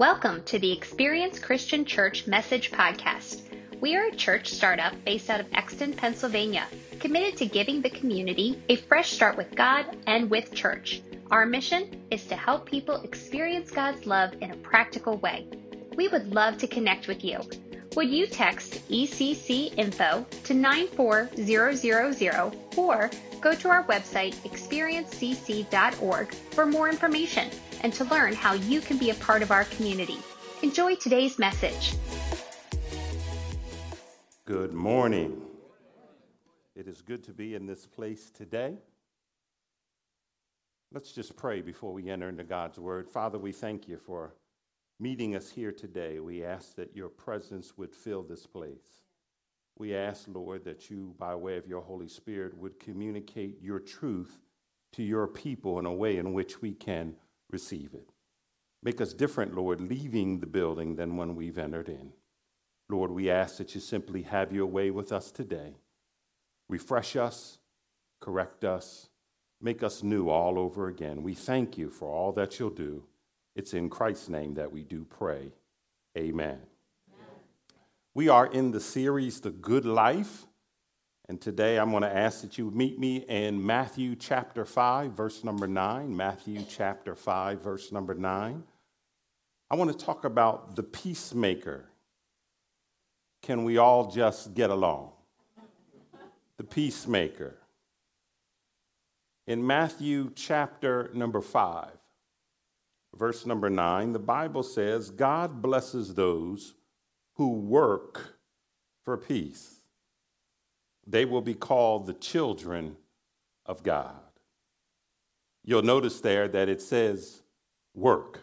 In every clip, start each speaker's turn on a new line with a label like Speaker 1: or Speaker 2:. Speaker 1: Welcome to the Experience Christian Church Message Podcast. We are a church startup based out of Exton, Pennsylvania, committed to giving the community a fresh start with God and with church. Our mission is to help people experience God's love in a practical way. We would love to connect with you. Would you text ECC info to 94000 or go to our website, experiencecc.org, for more information and to learn how you can be a part of our community. Enjoy today's message.
Speaker 2: Good morning. It is good to be in this place today. Let's just pray before we enter into God's word. Father, we thank you for meeting us here today. We ask that your presence would fill this place. We ask, Lord, that you, by way of your Holy Spirit, would communicate your truth to your people in a way in which we can receive it. Make us different, Lord, leaving the building than when we've entered in. Lord, we ask that you simply have your way with us today. Refresh us, correct us, make us new all over again. We thank you for all that you'll do. It's in Christ's name that we do pray. Amen. We are in the series The Good Life. And today I'm going to ask that you meet me in Matthew chapter 5, verse number 9. Matthew chapter 5, verse number 9. I want to talk about the peacemaker. Can we all just get along? The peacemaker. In Matthew chapter number 5, verse number 9, the Bible says, God blesses those who work for peace. They will be called the children of God. You'll notice there that it says work.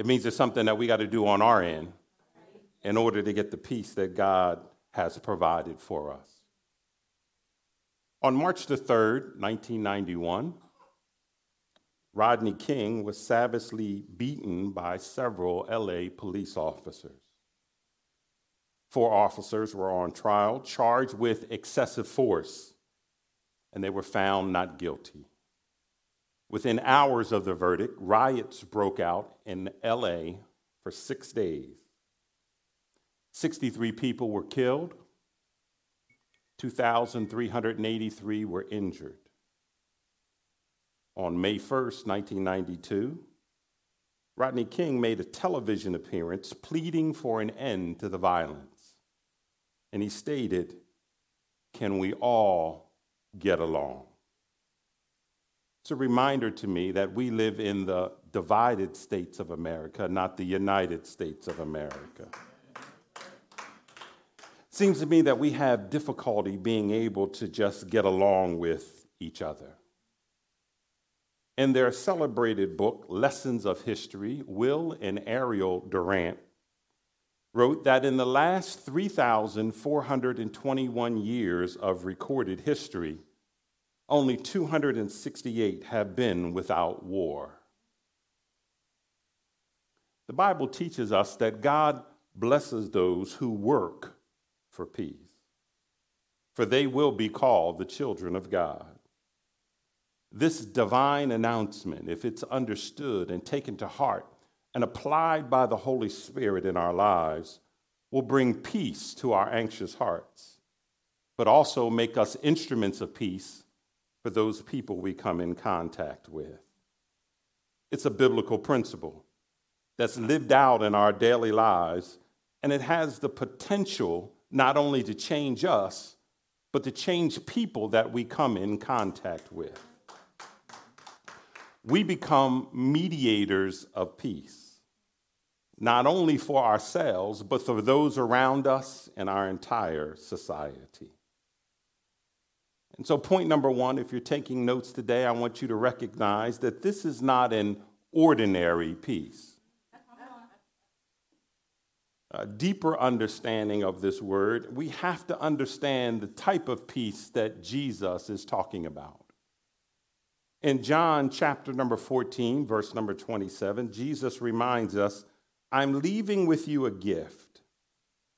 Speaker 2: It means it's something that we got to do on our end in order to get the peace that God has provided for us. On March the 3rd, 1991, Rodney King was savagely beaten by several LA police officers four officers were on trial, charged with excessive force, and they were found not guilty. Within hours of the verdict, riots broke out in LA for six days. 63 people were killed, 2,383 were injured. On May 1st, 1992, Rodney King made a television appearance pleading for an end to the violence and he stated, Can we all get along? It's a reminder to me that we live in the divided states of America, not the United States of America. Seems to me that we have difficulty being able to just get along with each other. In their celebrated book, Lessons of History, Will and Ariel Durant wrote that in the last 3,421 years of recorded history, only 268 have been without war. The Bible teaches us that God blesses those who work for peace, for they will be called the children of God. This divine announcement, if it's understood and taken to heart, and applied by the Holy Spirit in our lives will bring peace to our anxious hearts, but also make us instruments of peace for those people we come in contact with. It's a biblical principle that's lived out in our daily lives, and it has the potential not only to change us, but to change people that we come in contact with. We become mediators of peace not only for ourselves, but for those around us and our entire society. And so, point number one if you're taking notes today, I want you to recognize that this is not an ordinary peace. A deeper understanding of this word, we have to understand the type of peace that Jesus is talking about. In John chapter number 14, verse number 27, Jesus reminds us I'm leaving with you a gift,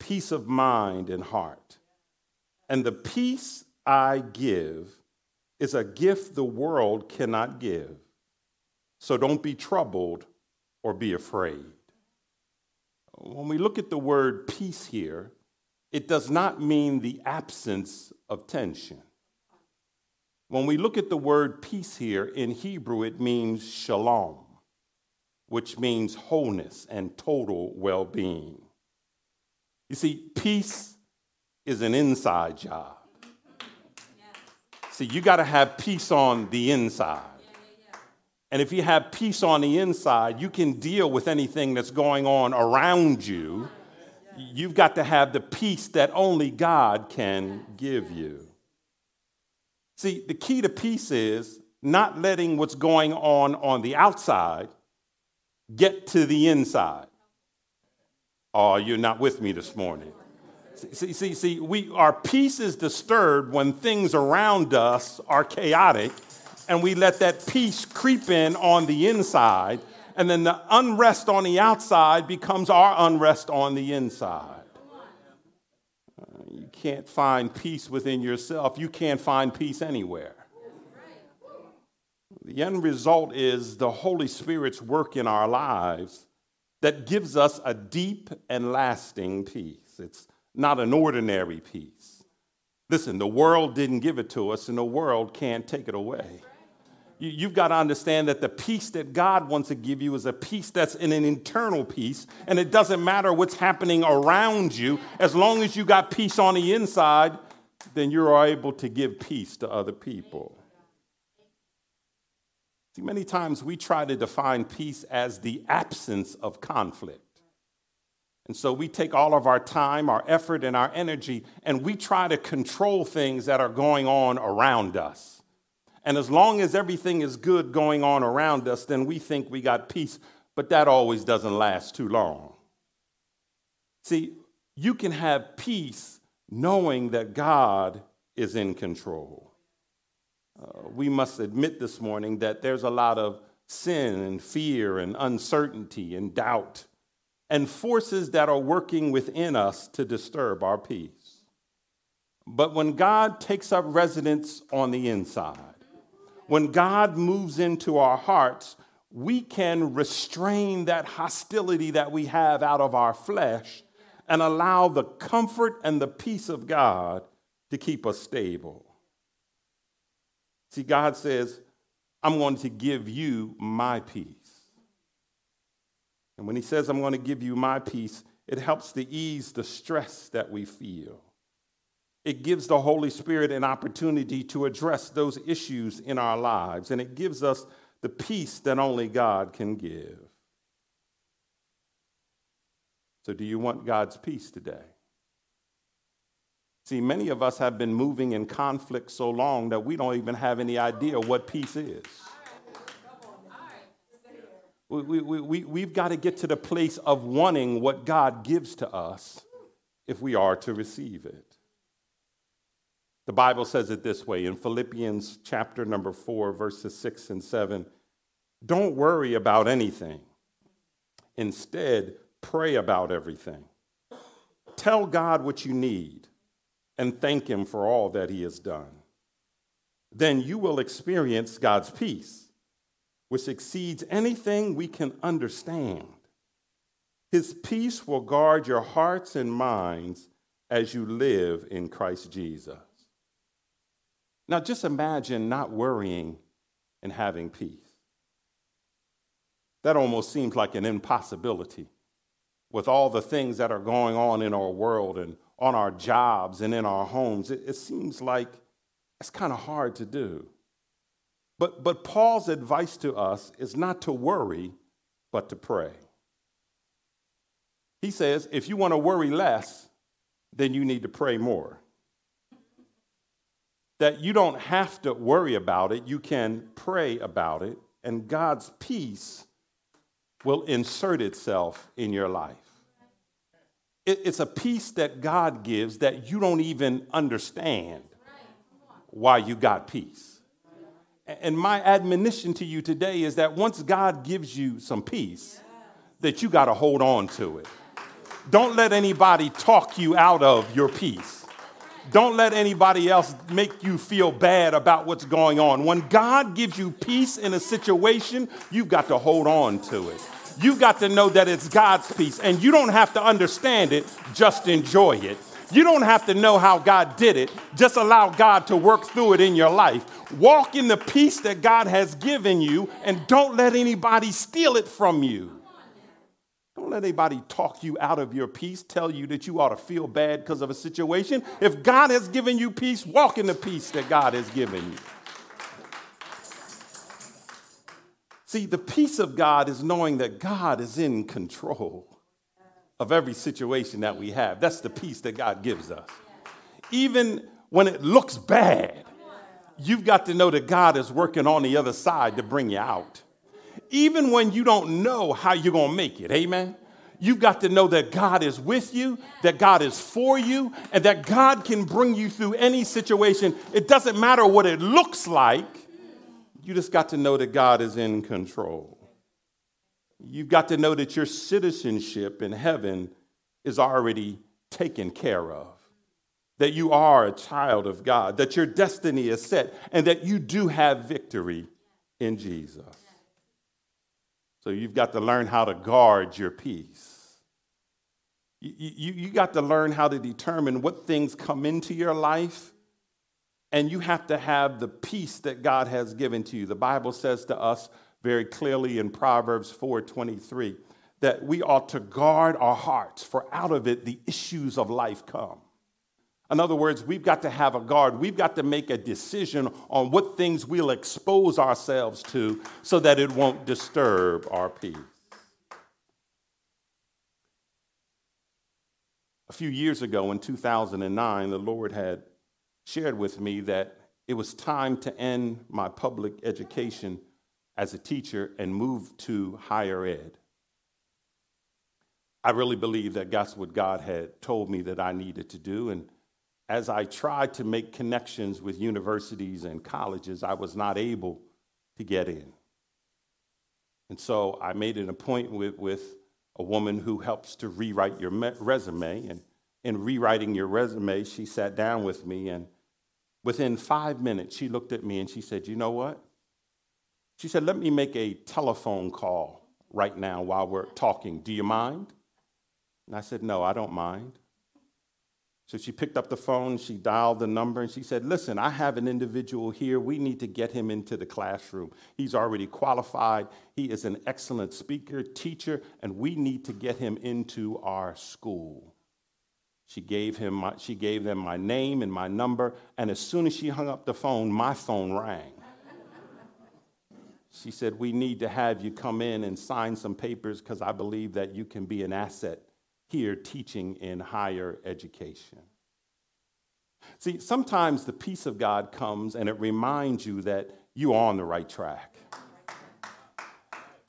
Speaker 2: peace of mind and heart. And the peace I give is a gift the world cannot give. So don't be troubled or be afraid. When we look at the word peace here, it does not mean the absence of tension. When we look at the word peace here in Hebrew, it means shalom which means wholeness and total well being. You see, peace is an inside job. See, you got to have peace on the inside. Yeah, yeah, yeah. And if you have peace on the inside, you can deal with anything that's going on around you. You've got to have the peace that only God can give you. See, the key to peace is not letting what's going on on the outside get to the inside. Oh, you're not with me this morning. See, see, see, we, our peace is disturbed when things around us are chaotic, and we let that peace creep in on the inside, and then the unrest on the outside becomes our unrest on the inside. You can't find peace within yourself, you can't find peace anywhere. The end result is the Holy Spirit's work in our lives that gives us a deep and lasting peace. It's not an ordinary peace. Listen, the world didn't give it to us, and the world can't take it away. You've got to understand that the peace that God wants to give you is a peace that's in an internal peace, and it doesn't matter what's happening around you. As long as you got peace on the inside, then you're able to give peace to other people. See, many times we try to define peace as the absence of conflict. And so we take all of our time, our effort, and our energy, and we try to control things that are going on around us. And as long as everything is good going on around us, then we think we got peace, but that always doesn't last too long. See, you can have peace knowing that God is in control. Uh, we must admit this morning that there's a lot of sin and fear and uncertainty and doubt and forces that are working within us to disturb our peace. But when God takes up residence on the inside, when God moves into our hearts, we can restrain that hostility that we have out of our flesh and allow the comfort and the peace of God to keep us stable. See, God says, I'm going to give you my peace. And when He says, I'm going to give you my peace, it helps to ease the stress that we feel. It gives the Holy Spirit an opportunity to address those issues in our lives, and it gives us the peace that only God can give. So, do you want God's peace today? See, many of us have been moving in conflict so long that we don't even have any idea what peace is. We, we, we, we've got to get to the place of wanting what God gives to us if we are to receive it. The Bible says it this way in Philippians chapter number four, verses six and seven don't worry about anything, instead, pray about everything. Tell God what you need and thank Him for all that He has done. Then you will experience God's peace, which exceeds anything we can understand. His peace will guard your hearts and minds as you live in Christ Jesus. Now, just imagine not worrying and having peace. That almost seems like an impossibility with all the things that are going on in our world and on our jobs and in our homes, it, it seems like it's kind of hard to do. But, but Paul's advice to us is not to worry, but to pray. He says, if you want to worry less, then you need to pray more. That you don't have to worry about it, you can pray about it, and God's peace will insert itself in your life. It, it's a peace that God gives that you don't even understand why you got peace. And my admonition to you today is that once God gives you some peace, that you got to hold on to it. Don't let anybody talk you out of your peace. Don't let anybody else make you feel bad about what's going on. When God gives you peace in a situation, you've got to hold on to it. You've got to know that it's God's peace, and you don't have to understand it, just enjoy it. You don't have to know how God did it, just allow God to work through it in your life. Walk in the peace that God has given you, and don't let anybody steal it from you. Don't let anybody talk you out of your peace, tell you that you ought to feel bad because of a situation. If God has given you peace, walk in the peace that God has given you. See, the peace of God is knowing that God is in control of every situation that we have. That's the peace that God gives us. Even when it looks bad, you've got to know that God is working on the other side to bring you out. Even when you don't know how you're going to make it, amen? You've got to know that God is with you, that God is for you, and that God can bring you through any situation. It doesn't matter what it looks like, you just got to know that God is in control. You've got to know that your citizenship in heaven is already taken care of, that you are a child of God, that your destiny is set, and that you do have victory in Jesus. So you've got to learn how to guard your peace. You, you, you got to learn how to determine what things come into your life and you have to have the peace that God has given to you. The Bible says to us very clearly in Proverbs 4:23 that we ought to guard our hearts for out of it the issues of life come. In other words, we've got to have a guard. We've got to make a decision on what things we'll expose ourselves to so that it won't disturb our peace. A few years ago in 2009, the Lord had shared with me that it was time to end my public education as a teacher and move to higher ed. I really believe that that's what God had told me that I needed to do. And as I tried to make connections with universities and colleges, I was not able to get in. And so I made an appointment with, with a woman who helps to rewrite your me- resume. And in rewriting your resume, she sat down with me and Within five minutes, she looked at me and she said, You know what? She said, Let me make a telephone call right now while we're talking. Do you mind? And I said, No, I don't mind. So she picked up the phone, she dialed the number, and she said, Listen, I have an individual here. We need to get him into the classroom. He's already qualified, he is an excellent speaker, teacher, and we need to get him into our school. She gave, him my, she gave them my name and my number, and as soon as she hung up the phone, my phone rang. she said, We need to have you come in and sign some papers because I believe that you can be an asset here teaching in higher education. See, sometimes the peace of God comes and it reminds you that you are on the right track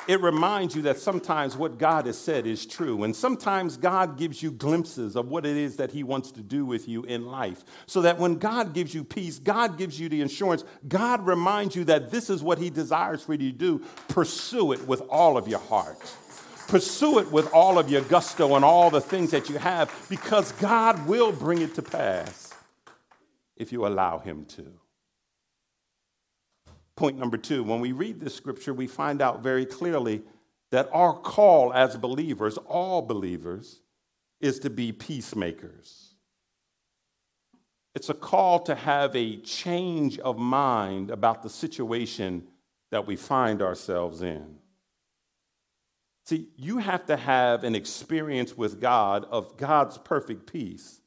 Speaker 2: it reminds you that sometimes what God has said is true. And sometimes God gives you glimpses of what it is that He wants to do with you in life. So that when God gives you peace, God gives you the insurance, God reminds you that this is what He desires for you to do. Pursue it with all of your heart. Pursue it with all of your gusto and all the things that you have, because God will bring it to pass if you allow Him to. Point number two when we read this scripture, we find out very clearly that our call as believers, all believers, is to be peacemakers. It's a call to have a change of mind about the situation that we find ourselves in. See, you have to have an experience with God of God's perfect peace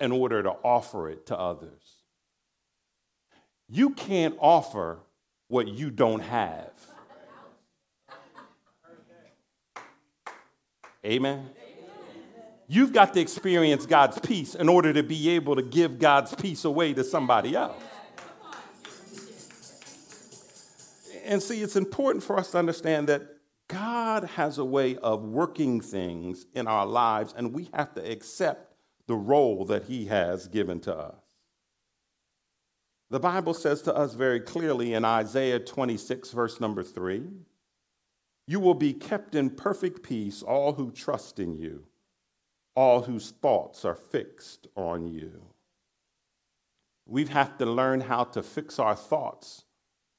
Speaker 2: in order to offer it to others. You can't offer what you don't have. Amen. You've got to experience God's peace in order to be able to give God's peace away to somebody else. And see, it's important for us to understand that God has a way of working things in our lives, and we have to accept the role that He has given to us. The Bible says to us very clearly in Isaiah 26, verse number 3 You will be kept in perfect peace, all who trust in you, all whose thoughts are fixed on you. We have to learn how to fix our thoughts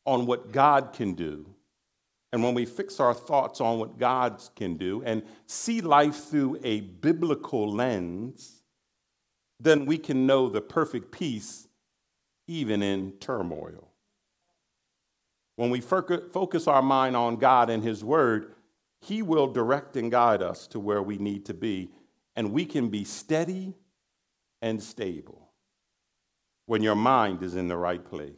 Speaker 2: on what God can do. And when we fix our thoughts on what God can do and see life through a biblical lens, then we can know the perfect peace even in turmoil. When we focus our mind on God and His Word, He will direct and guide us to where we need to be, and we can be steady and stable when your mind is in the right place.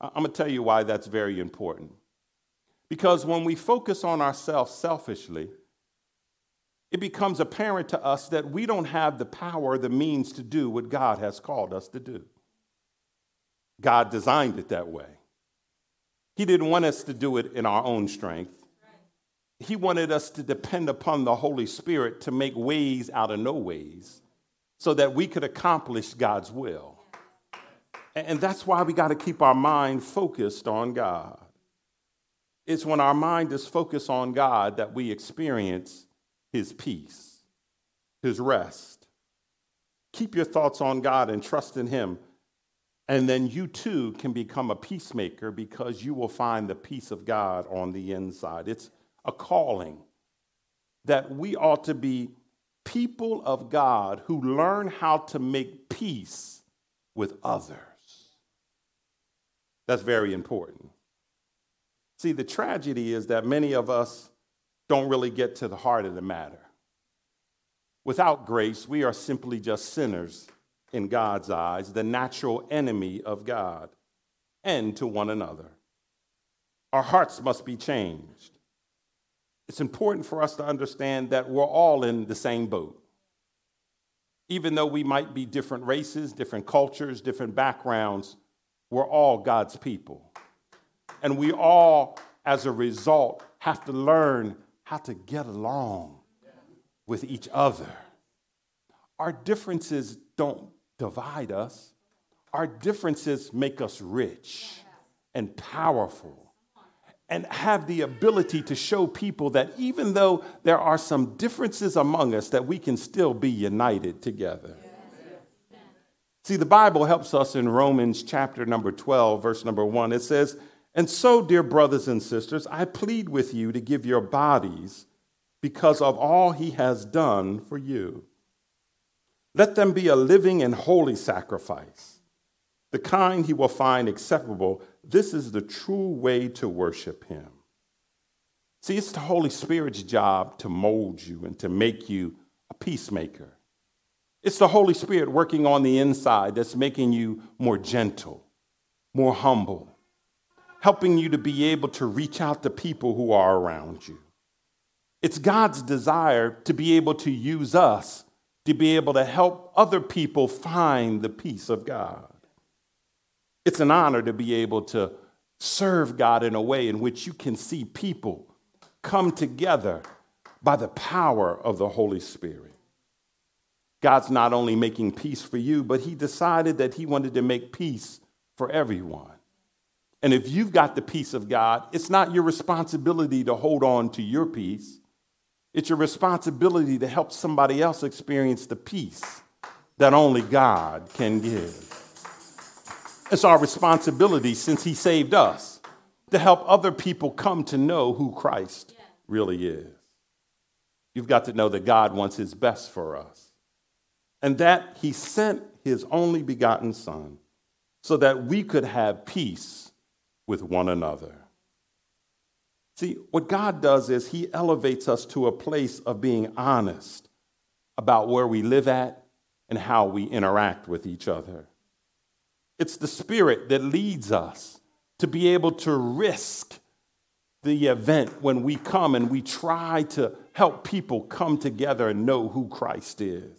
Speaker 2: I'm going to tell you why that's very important. Because when we focus on ourselves selfishly, it becomes apparent to us that we don't have the power, the means to do what God has called us to do. God designed it that way. He didn't want us to do it in our own strength. He wanted us to depend upon the Holy Spirit to make ways out of no ways so that we could accomplish God's will. And that's why we got to keep our mind focused on God. It's when our mind is focused on God that we experience His peace, His rest. Keep your thoughts on God and trust in Him and then you too can become a peacemaker because you will find the peace of God on the inside. It's a calling that we ought to be people of God who learn how to make peace with others. That's very important. See, the tragedy is that many of us don't really get to the heart of the matter. Without grace, we are simply just sinners in God's eyes, the natural enemy of God, and to one another. Our hearts must be changed. It's important for us to understand that we're all in the same boat. Even though we might be different races, different cultures, different backgrounds, we're all God's people. And we all, as a result, have to learn how to get along with each other. Our differences don't divide us. Our differences make us rich and powerful and have the ability to show people that even though there are some differences among us that we can still be united together. See, the Bible helps us in Romans chapter number 12, verse number 1. It says, "And so, dear brothers and sisters, I plead with you to give your bodies because of all he has done for you." Let them be a living and holy sacrifice, the kind he will find acceptable. This is the true way to worship him. See, it's the Holy Spirit's job to mold you and to make you a peacemaker. It's the Holy Spirit working on the inside that's making you more gentle, more humble, helping you to be able to reach out to people who are around you. It's God's desire to be able to use us to be able to help other people find the peace of God. It's an honor to be able to serve God in a way in which you can see people come together by the power of the Holy Spirit. God's not only making peace for you, but He decided that He wanted to make peace for everyone. And if you've got the peace of God, it's not your responsibility to hold on to your peace. It's your responsibility to help somebody else experience the peace that only God can give. It's our responsibility since He saved us to help other people come to know who Christ really is. You've got to know that God wants His best for us and that He sent His only begotten Son so that we could have peace with one another. See, what God does is He elevates us to a place of being honest about where we live at and how we interact with each other. It's the Spirit that leads us to be able to risk the event when we come and we try to help people come together and know who Christ is.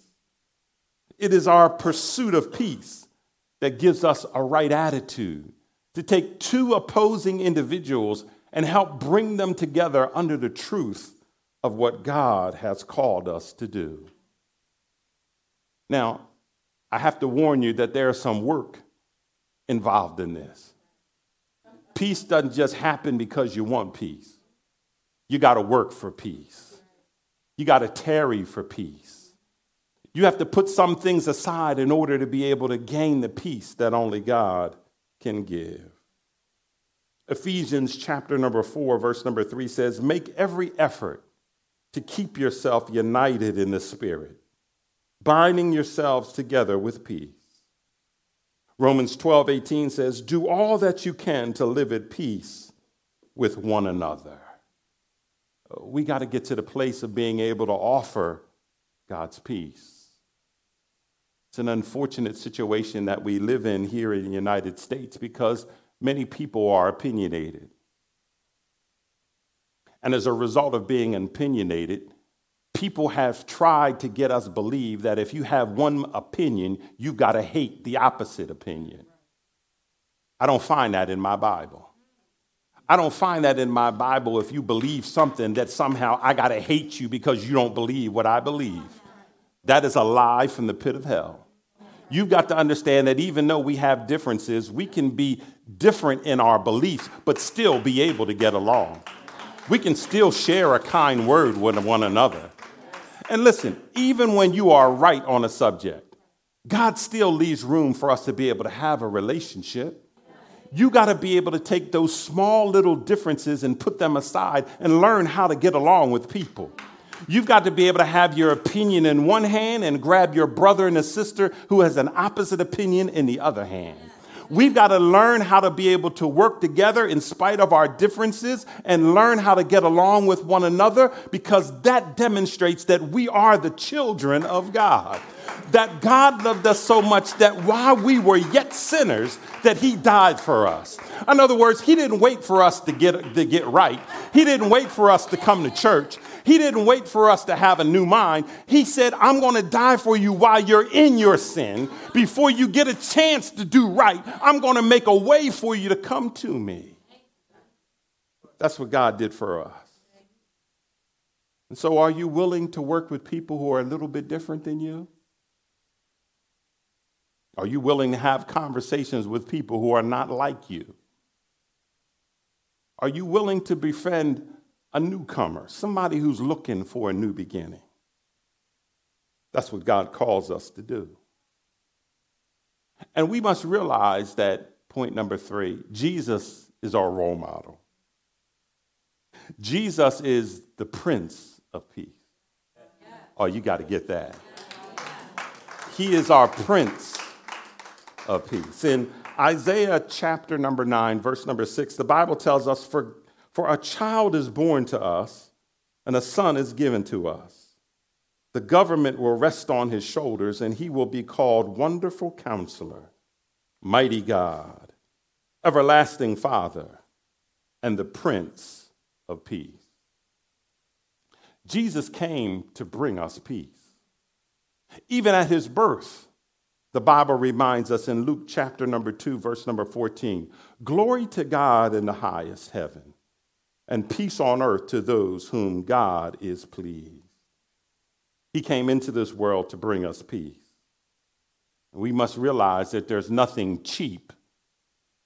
Speaker 2: It is our pursuit of peace that gives us a right attitude to take two opposing individuals and help bring them together under the truth of what God has called us to do. Now, I have to warn you that there is some work involved in this. Peace doesn't just happen because you want peace. You got to work for peace. You got to tarry for peace. You have to put some things aside in order to be able to gain the peace that only God can give. Ephesians chapter number four, verse number three says, Make every effort to keep yourself united in the Spirit, binding yourselves together with peace. Romans 12, 18 says, Do all that you can to live at peace with one another. We got to get to the place of being able to offer God's peace. It's an unfortunate situation that we live in here in the United States because many people are opinionated. And as a result of being opinionated, people have tried to get us believe that if you have one opinion, you've got to hate the opposite opinion. I don't find that in my Bible. I don't find that in my Bible if you believe something that somehow I got to hate you because you don't believe what I believe. That is a lie from the pit of hell. You've got to understand that even though we have differences, we can be different in our beliefs, but still be able to get along. We can still share a kind word with one another. And listen, even when you are right on a subject, God still leaves room for us to be able to have a relationship. You got to be able to take those small little differences and put them aside and learn how to get along with people. You've got to be able to have your opinion in one hand and grab your brother and a sister who has an opposite opinion in the other hand. We've got to learn how to be able to work together in spite of our differences and learn how to get along with one another because that demonstrates that we are the children of God. That God loved us so much that while we were yet sinners, that he died for us. In other words, he didn't wait for us to get, to get right. He didn't wait for us to come to church. He didn't wait for us to have a new mind. He said, I'm going to die for you while you're in your sin. Before you get a chance to do right, I'm going to make a way for you to come to me. That's what God did for us. And so, are you willing to work with people who are a little bit different than you? Are you willing to have conversations with people who are not like you? Are you willing to befriend a newcomer, somebody who's looking for a new beginning. That's what God calls us to do. And we must realize that, point number three, Jesus is our role model. Jesus is the Prince of Peace. Oh, you got to get that. He is our Prince of Peace. In Isaiah chapter number nine, verse number six, the Bible tells us, For for a child is born to us, and a son is given to us. The government will rest on his shoulders, and he will be called Wonderful Counselor, Mighty God, Everlasting Father, and the Prince of Peace. Jesus came to bring us peace. Even at his birth, the Bible reminds us in Luke chapter number 2, verse number 14 Glory to God in the highest heaven and peace on earth to those whom God is pleased. He came into this world to bring us peace. We must realize that there's nothing cheap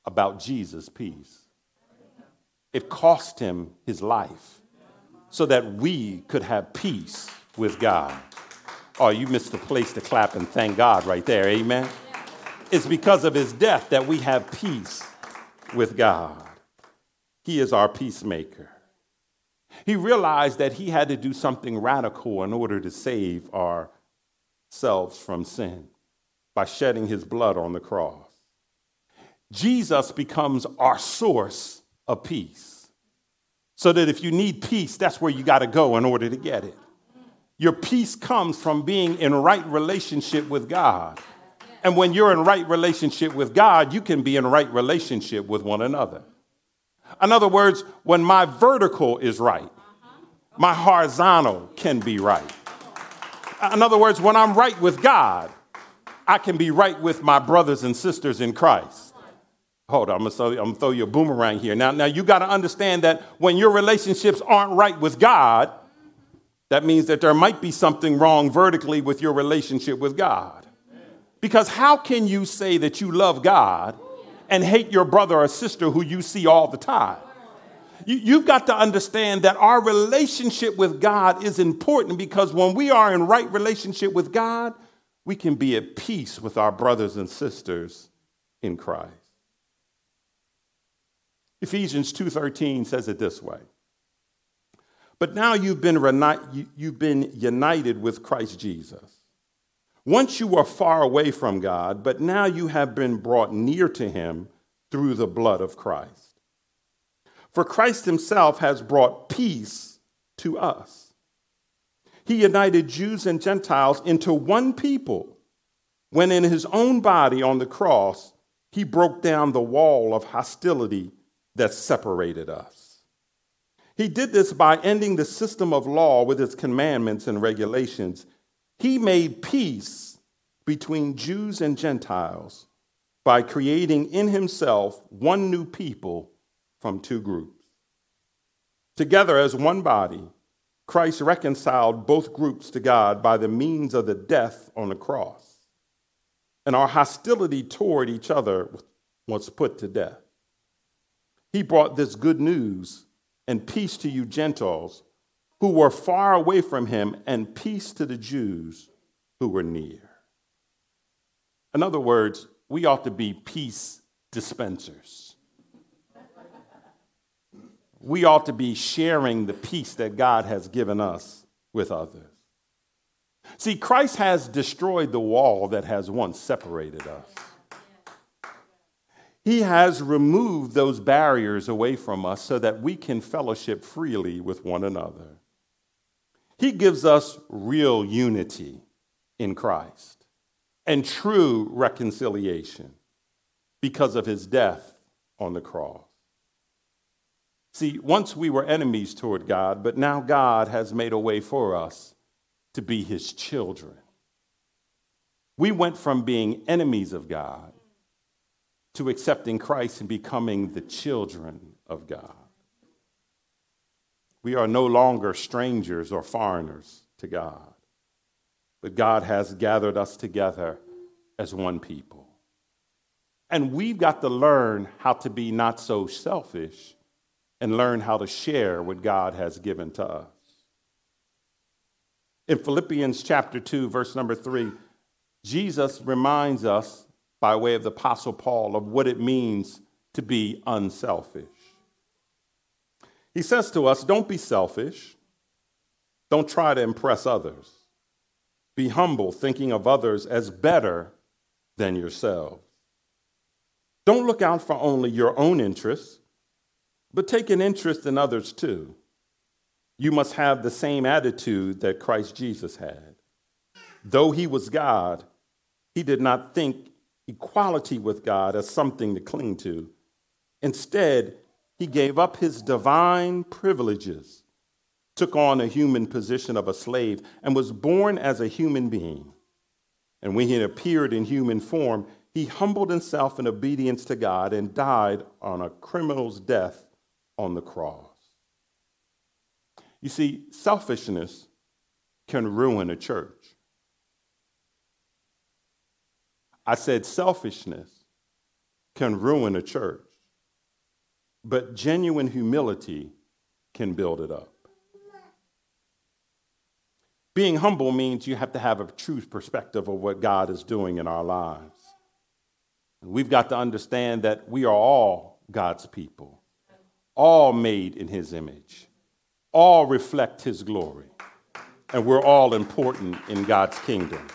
Speaker 2: about Jesus' peace. It cost him his life so that we could have peace with God. Oh, you missed the place to clap and thank God right there. Amen. It's because of his death that we have peace with God. He is our peacemaker. He realized that he had to do something radical in order to save ourselves from sin by shedding his blood on the cross. Jesus becomes our source of peace. So that if you need peace, that's where you got to go in order to get it. Your peace comes from being in right relationship with God. And when you're in right relationship with God, you can be in right relationship with one another. In other words, when my vertical is right, my horizontal can be right. In other words, when I'm right with God, I can be right with my brothers and sisters in Christ. Hold on, I'm gonna throw, I'm gonna throw you a boomerang here. Now, now you gotta understand that when your relationships aren't right with God, that means that there might be something wrong vertically with your relationship with God. Because how can you say that you love God and hate your brother or sister who you see all the time. You, have got to understand that our relationship with God is important because when we are in right relationship with God, we can be at peace with our brothers and sisters in Christ. Ephesians 2:13 says it this way. But now you've been, you've been united with Christ Jesus. Once you were far away from God, but now you have been brought near to Him through the blood of Christ. For Christ Himself has brought peace to us. He united Jews and Gentiles into one people when, in His own body on the cross, He broke down the wall of hostility that separated us. He did this by ending the system of law with its commandments and regulations he made peace between Jews and Gentiles by creating in himself one new people from two groups. Together as one body, Christ reconciled both groups to God by the means of the death on the cross. And our hostility toward each other was put to death. He brought this good news and peace to you, Gentiles, who were far away from him, and peace to the Jews who were near. In other words, we ought to be peace dispensers. we ought to be sharing the peace that God has given us with others. See, Christ has destroyed the wall that has once separated us. He has removed those barriers away from us so that we can fellowship freely with one another. He gives us real unity in Christ and true reconciliation because of his death on the cross. See, once we were enemies toward God, but now God has made a way for us to be his children. We went from being enemies of God to accepting Christ and becoming the children of God. We are no longer strangers or foreigners to God, but God has gathered us together as one people. And we've got to learn how to be not so selfish and learn how to share what God has given to us. In Philippians chapter 2, verse number 3, Jesus reminds us, by way of the Apostle Paul, of what it means to be unselfish. He says to us, don't be selfish. Don't try to impress others. Be humble, thinking of others as better than yourselves. Don't look out for only your own interests, but take an interest in others too. You must have the same attitude that Christ Jesus had. Though he was God, he did not think equality with God as something to cling to. Instead, he gave up his divine privileges, took on a human position of a slave, and was born as a human being. And when he appeared in human form, he humbled himself in obedience to God and died on a criminal's death on the cross. You see, selfishness can ruin a church. I said selfishness can ruin a church but genuine humility can build it up. Being humble means you have to have a true perspective of what God is doing in our lives. And we've got to understand that we are all God's people, all made in His image, all reflect His glory, and we're all important in God's kingdom.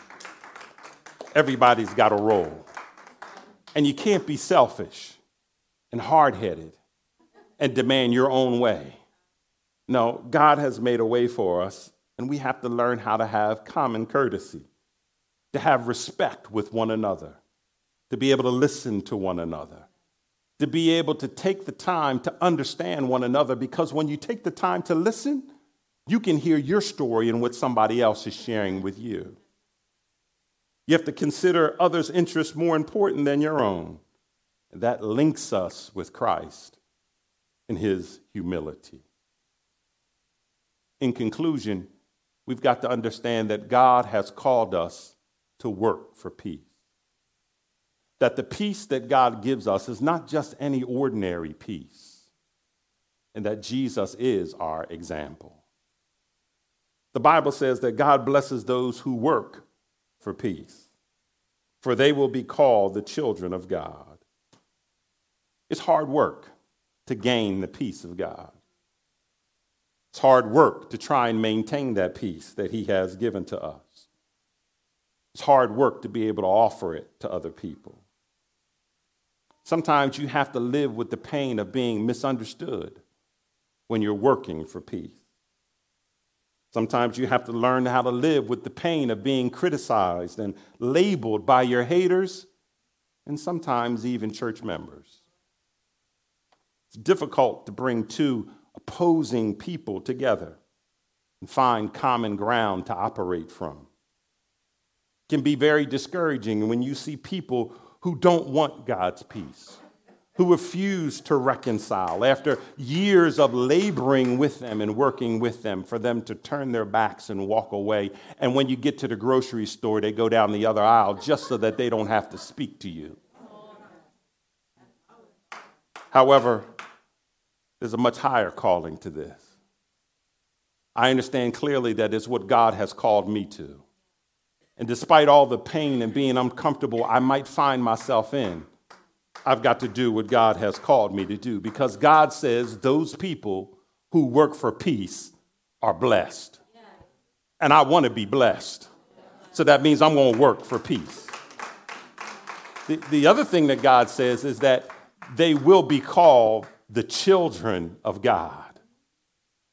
Speaker 2: Everybody's got a role. And you can't be selfish and hard headed and demand your own way. No, God has made a way for us, and we have to learn how to have common courtesy, to have respect with one another, to be able to listen to one another, to be able to take the time to understand one another, because when you take the time to listen, you can hear your story and what somebody else is sharing with you. You have to consider others' interests more important than your own. That links us with Christ and his humility. In conclusion, we've got to understand that God has called us to work for peace. That the peace that God gives us is not just any ordinary peace, and that Jesus is our example. The Bible says that God blesses those who work for peace, for they will be called the children of God. It's hard work to gain the peace of God. It's hard work to try and maintain that peace that He has given to us. It's hard work to be able to offer it to other people. Sometimes you have to live with the pain of being misunderstood when you're working for peace. Sometimes you have to learn how to live with the pain of being criticized and labeled by your haters and sometimes even church members. It's difficult to bring two opposing people together and find common ground to operate from. It can be very discouraging when you see people who don't want God's peace, who refuse to reconcile after years of laboring with them and working with them for them to turn their backs and walk away. And when you get to the grocery store, they go down the other aisle just so that they don't have to speak to you. However, there's a much higher calling to this. I understand clearly that it's what God has called me to. And despite all the pain and being uncomfortable I might find myself in, I've got to do what God has called me to do because God says those people who work for peace are blessed. And I want to be blessed. So that means I'm going to work for peace. The, the other thing that God says is that they will be called the children of God.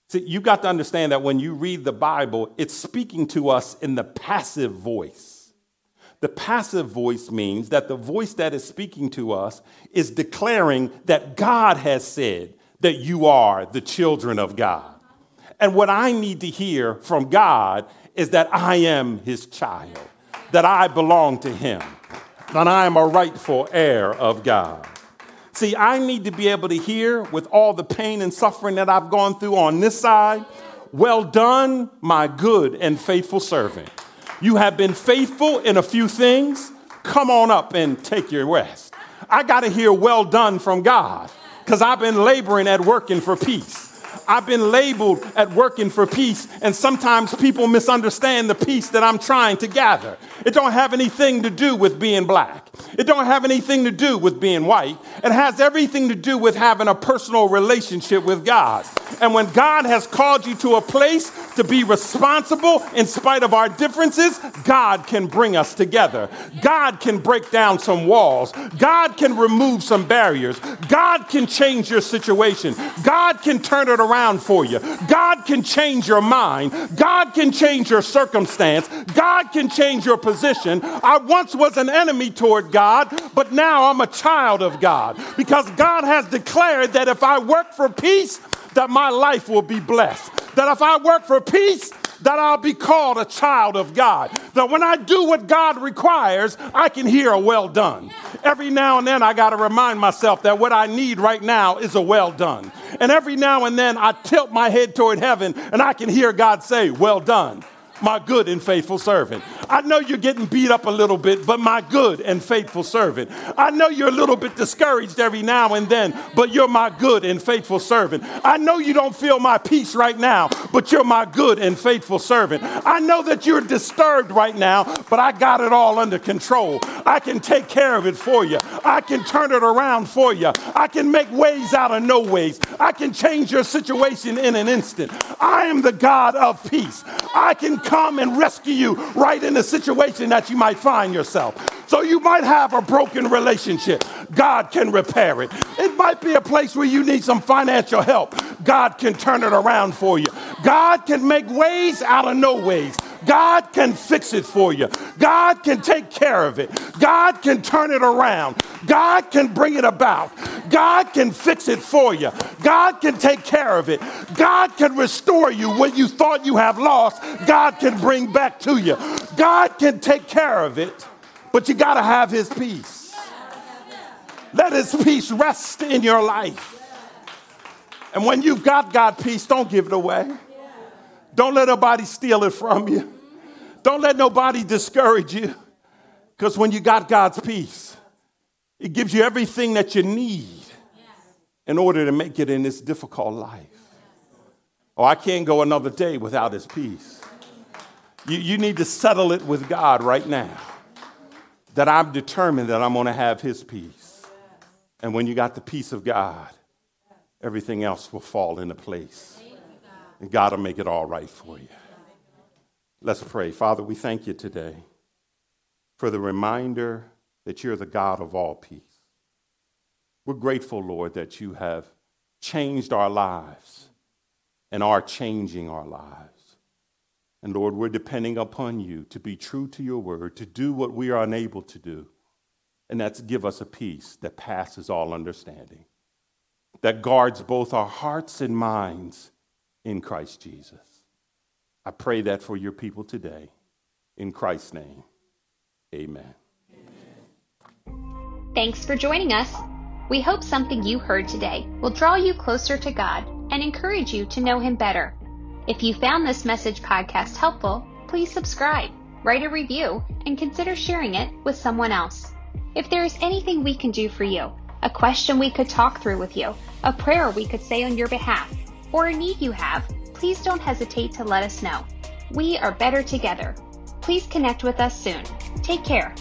Speaker 2: See, you've got to understand that when you read the Bible, it's speaking to us in the passive voice. The passive voice means that the voice that is speaking to us is declaring that God has said that you are the children of God. And what I need to hear from God is that I am his child, that I belong to him, that I am a rightful heir of God. See, I need to be able to hear with all the pain and suffering that I've gone through on this side, well done, my good and faithful servant. You have been faithful in a few things. Come on up and take your rest. I got to hear well done from God because I've been laboring at working for peace. I've been labeled at working for peace, and sometimes people misunderstand the peace that I'm trying to gather. It don't have anything to do with being black. It don't have anything to do with being white. It has everything to do with having a personal relationship with God. And when God has called you to a place to be responsible in spite of our differences, God can bring us together. God can break down some walls. God can remove some barriers. God can change your situation. God can turn it around for you. God can change your mind. God can change your circumstance. God can change your position. I once was an enemy toward. God, but now I'm a child of God because God has declared that if I work for peace, that my life will be blessed. That if I work for peace, that I'll be called a child of God. That when I do what God requires, I can hear a well done. Every now and then, I got to remind myself that what I need right now is a well done. And every now and then, I tilt my head toward heaven and I can hear God say, Well done, my good and faithful servant. I know you're getting beat up a little bit, but my good and faithful servant. I know you're a little bit discouraged every now and then, but you're my good and faithful servant. I know you don't feel my peace right now, but you're my good and faithful servant. I know that you're disturbed right now, but I got it all under control. I can take care of it for you. I can turn it around for you. I can make ways out of no ways. I can change your situation in an instant. I am the God of peace. I can come and rescue you right in the situation that you might find yourself. So you might have a broken relationship. God can repair it. It might be a place where you need some financial help. God can turn it around for you. God can make ways out of no ways. God can fix it for you. God can take care of it. God can turn it around. God can bring it about. God can fix it for you. God can take care of it. God can restore you what you thought you have lost. God can bring back to you. God can take care of it, but you got to have His peace. Let His peace rest in your life. And when you've got God's peace, don't give it away. Don't let nobody steal it from you. Don't let nobody discourage you. Because when you got God's peace, it gives you everything that you need in order to make it in this difficult life. Oh, I can't go another day without His peace. You, you need to settle it with God right now that I'm determined that I'm going to have His peace. And when you got the peace of God, everything else will fall into place. And God will make it all right for you. Let's pray. Father, we thank you today for the reminder that you're the God of all peace. We're grateful, Lord, that you have changed our lives and are changing our lives. And Lord, we're depending upon you to be true to your word, to do what we are unable to do. And that's give us a peace that passes all understanding, that guards both our hearts and minds in Christ Jesus. I pray that for your people today. In Christ's name, amen.
Speaker 1: Thanks for joining us. We hope something you heard today will draw you closer to God and encourage you to know Him better. If you found this message podcast helpful, please subscribe, write a review, and consider sharing it with someone else. If there is anything we can do for you, a question we could talk through with you, a prayer we could say on your behalf, or a need you have, please don't hesitate to let us know. We are better together. Please connect with us soon. Take care.